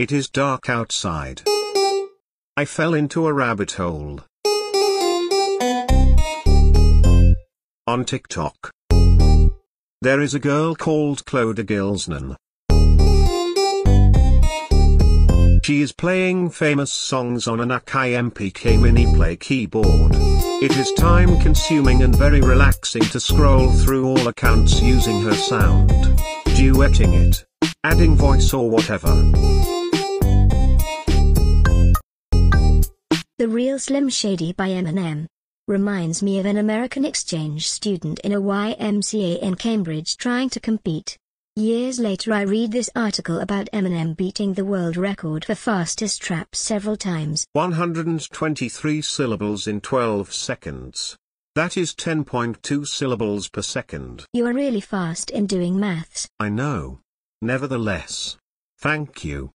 It is dark outside. I fell into a rabbit hole. On TikTok. There is a girl called Clodagh Gilsnan. She is playing famous songs on an Akai MPK mini play keyboard. It is time consuming and very relaxing to scroll through all accounts using her sound, duetting it, adding voice or whatever. The Real Slim Shady by Eminem. Reminds me of an American exchange student in a YMCA in Cambridge trying to compete. Years later I read this article about Eminem beating the world record for fastest trap several times. 123 syllables in 12 seconds. That is 10.2 syllables per second. You are really fast in doing maths. I know. Nevertheless. Thank you.